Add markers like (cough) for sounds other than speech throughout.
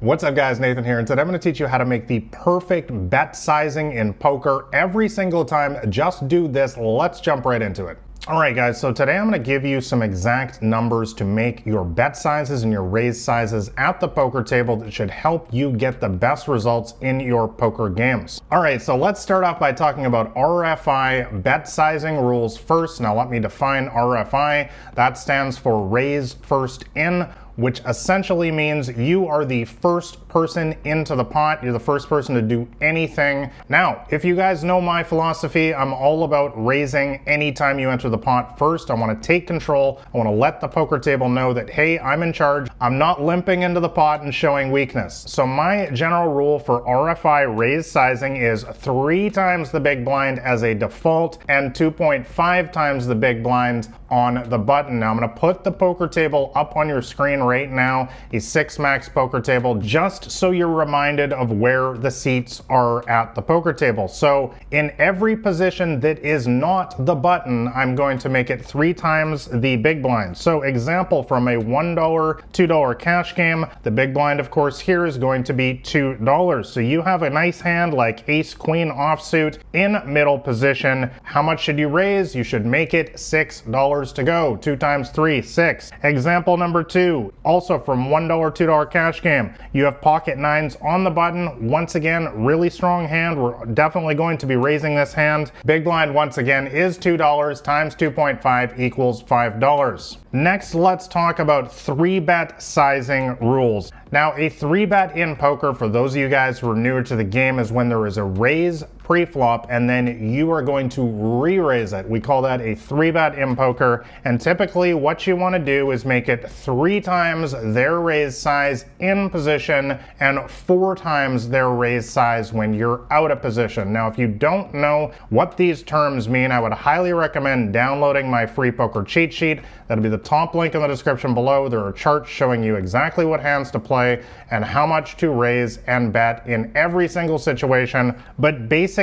What's up guys, Nathan here, and today I'm going to teach you how to make the perfect bet sizing in poker every single time. Just do this, let's jump right into it. Alright guys, so today I'm going to give you some exact numbers to make your bet sizes and your raise sizes at the poker table that should help you get the best results in your poker games. Alright, so let's start off by talking about RFI bet sizing rules first. Now let me define RFI. That stands for raise first in which essentially means you are the first person into the pot. You're the first person to do anything. Now, if you guys know my philosophy, I'm all about raising anytime you enter the pot first. I want to take control. I want to let the poker table know that, hey, I'm in charge. I'm not limping into the pot and showing weakness. So my general rule for RFI raise sizing is three times the big blind as a default and 2.5 times the big blind on the button. Now I'm gonna put the poker table up on your screen right now, a six max poker table, just so you're reminded of where the seats are at the poker table. So in every position that is not the button, I'm going to make it three times the big blind. So example from a $1, $2 cash game. The big blind, of course, here is going to be $2. So you have a nice hand like ace queen offsuit in middle position. How much should you raise? You should make it $6 to go. Two times three, six. Example number two, also from $1, $2 cash game. You have pocket nines on the button. Once again, really strong hand. We're definitely going to be raising this hand. Big blind once again is $2 times 2.5 equals $5. Next, let's talk about 3-bet sizing rules. Now, a three bet in poker, for those of you guys who are newer to the game, is when there is a raise, pre-flop and then you are going to re-raise it. We call that a three bet in poker. And typically what you want to do is make it three times their raise size in position and four times their raise size when you're out of position. Now, if you don't know what these terms mean, I would highly recommend downloading my free poker cheat sheet. That'll be the top link in the description below. There are charts showing you exactly what hands to play and how much to raise and bet in every single situation. But basically,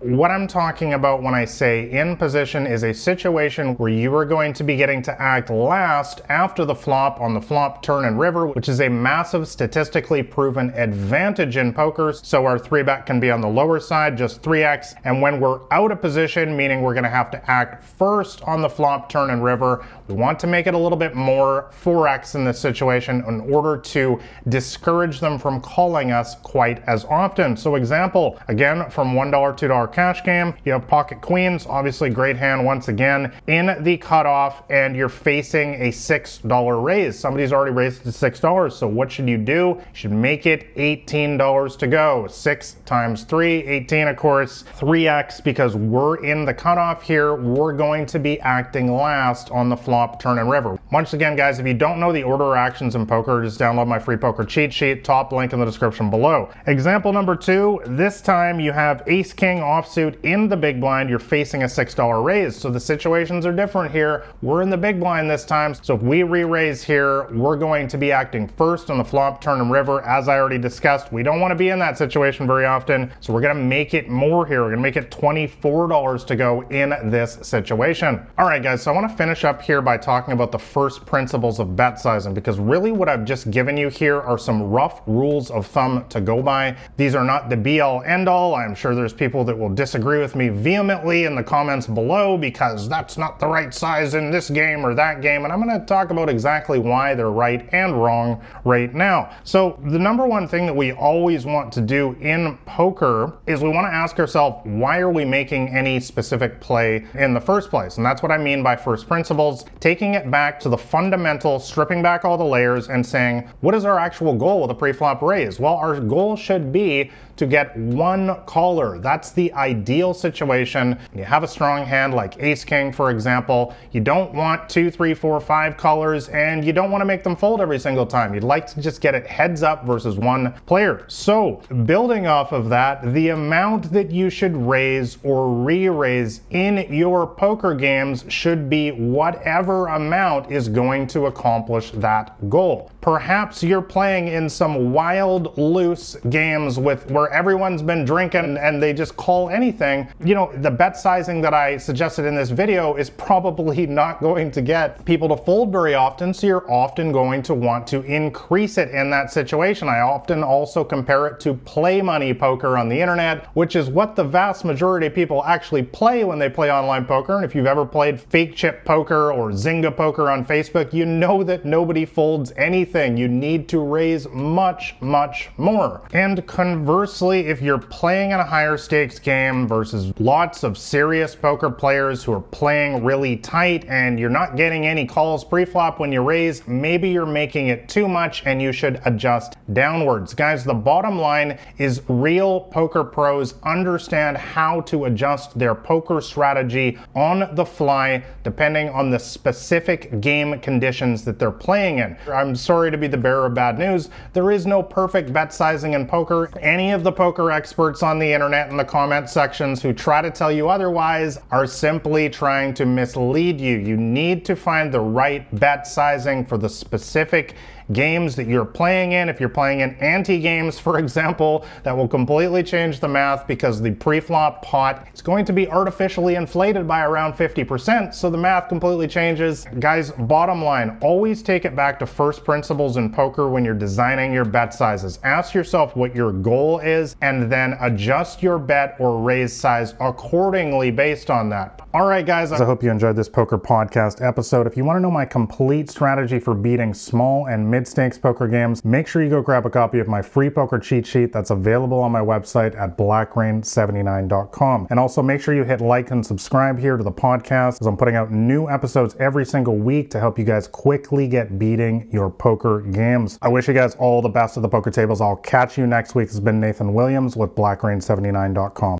what I'm talking about when I say in position is a situation where you are going to be getting to act last after the flop on the flop, turn, and river, which is a massive statistically proven advantage in poker. So our three bet can be on the lower side, just 3x. And when we're out of position, meaning we're going to have to act first on the flop, turn, and river, we want to make it a little bit more 4x in this situation in order to discourage them from calling us quite as often. So example, again, from $1, $2 cash game, you have pocket queens, obviously great hand once again, in the cutoff, and you're facing a $6 raise. Somebody's already raised to $6, so what should you do? You should make it $18 to go. 6 times 3, 18 of course, 3x because we're in the cutoff here. We're going to be acting last on the flop turn, and river. Once again, guys, if you don't know the order of actions in poker, just download my free poker cheat sheet, top link in the description below. Example number two, this time you have ace king offsuit in the big blind, you're facing a $6 raise. So the situations are different here. We're in the big blind this time. So if we re-raise here, we're going to be acting first on the flop, turn, and river. As I already discussed, we don't want to be in that situation very often. So we're going to make it more here. We're going to make it $24 to go in this situation. All right, guys, so I want to finish up here by talking about the first principles of bet sizing because really what I've just given you here are some rough rules of thumb to go by. These are not the be all end all. I'm sure there's people that will disagree with me vehemently in the comments below because that's not the right size in this game or that game. And I'm going to talk about exactly why they're right and wrong right now. So the number one thing that we always want to do in poker is we want to ask ourselves, why are we making any specific play in the first place? And that's what I mean by first principles. Taking it back to the fundamental, stripping back all the layers and saying, what is our actual goal with a pre-flop raise? Well, our goal should be to get one caller. That's the ideal situation. You have a strong hand like ace king, for example. You don't want two, three, four, five callers, and you don't want to make them fold every single time. You'd like to just get it heads up versus one player. So building off of that, the amount that you should raise or re-raise in your poker games should be whatever amount is going to accomplish that goal. Perhaps you're playing in some wild, loose games with where everyone's been drinking and they just call anything, you know, the bet sizing that I suggested in this video is probably (laughs) not going to get people to fold very often, so you're often going to want to increase it in that situation. I often also compare it to play money poker on the internet, which is what the vast majority of people actually play when they play online poker. And if you've ever played fake chip poker or Zynga poker on Facebook, you know that nobody folds anything. You need to raise much, much more. And conversely, if you're playing in a higher stakes game versus lots of serious poker players who are playing really tight and you're not getting any calls pre-flop when you raise, maybe you're making it too much and you should adjust downwards. Guys, the bottom line is real poker pros understand how to adjust their poker strategy on the fly depending on the specific game conditions that they're playing in. I'm sorry to be the bearer of bad news. There is no perfect bet sizing in poker. Any of the poker experts on the internet in the comment sections who try to tell you otherwise are simply trying to mislead you. You need to find the right bet sizing for the specific games that you're playing in. If you're playing in ante games, for example, that will completely change the math because the pre-flop pot is going to be artificially inflated by around 50%, so the math completely changes. Guys, bottom line, always take it back to first principles in poker when you're designing your bet sizes. Ask yourself what your goal is and then adjust your bet or raise size accordingly based on that. All right, guys, I hope you enjoyed this poker podcast episode. If you want to know my complete strategy for beating small and mid stakes poker games, make sure you go grab a copy of my free poker cheat sheet that's available on my website at blackrain79.com. And also make sure you hit like and subscribe here to the podcast as I'm putting out new episodes every single week to help you guys quickly get beating your poker games. I wish you guys all the best at the poker tables. I'll catch you next week. This has been Nathan Williams with blackrain79.com.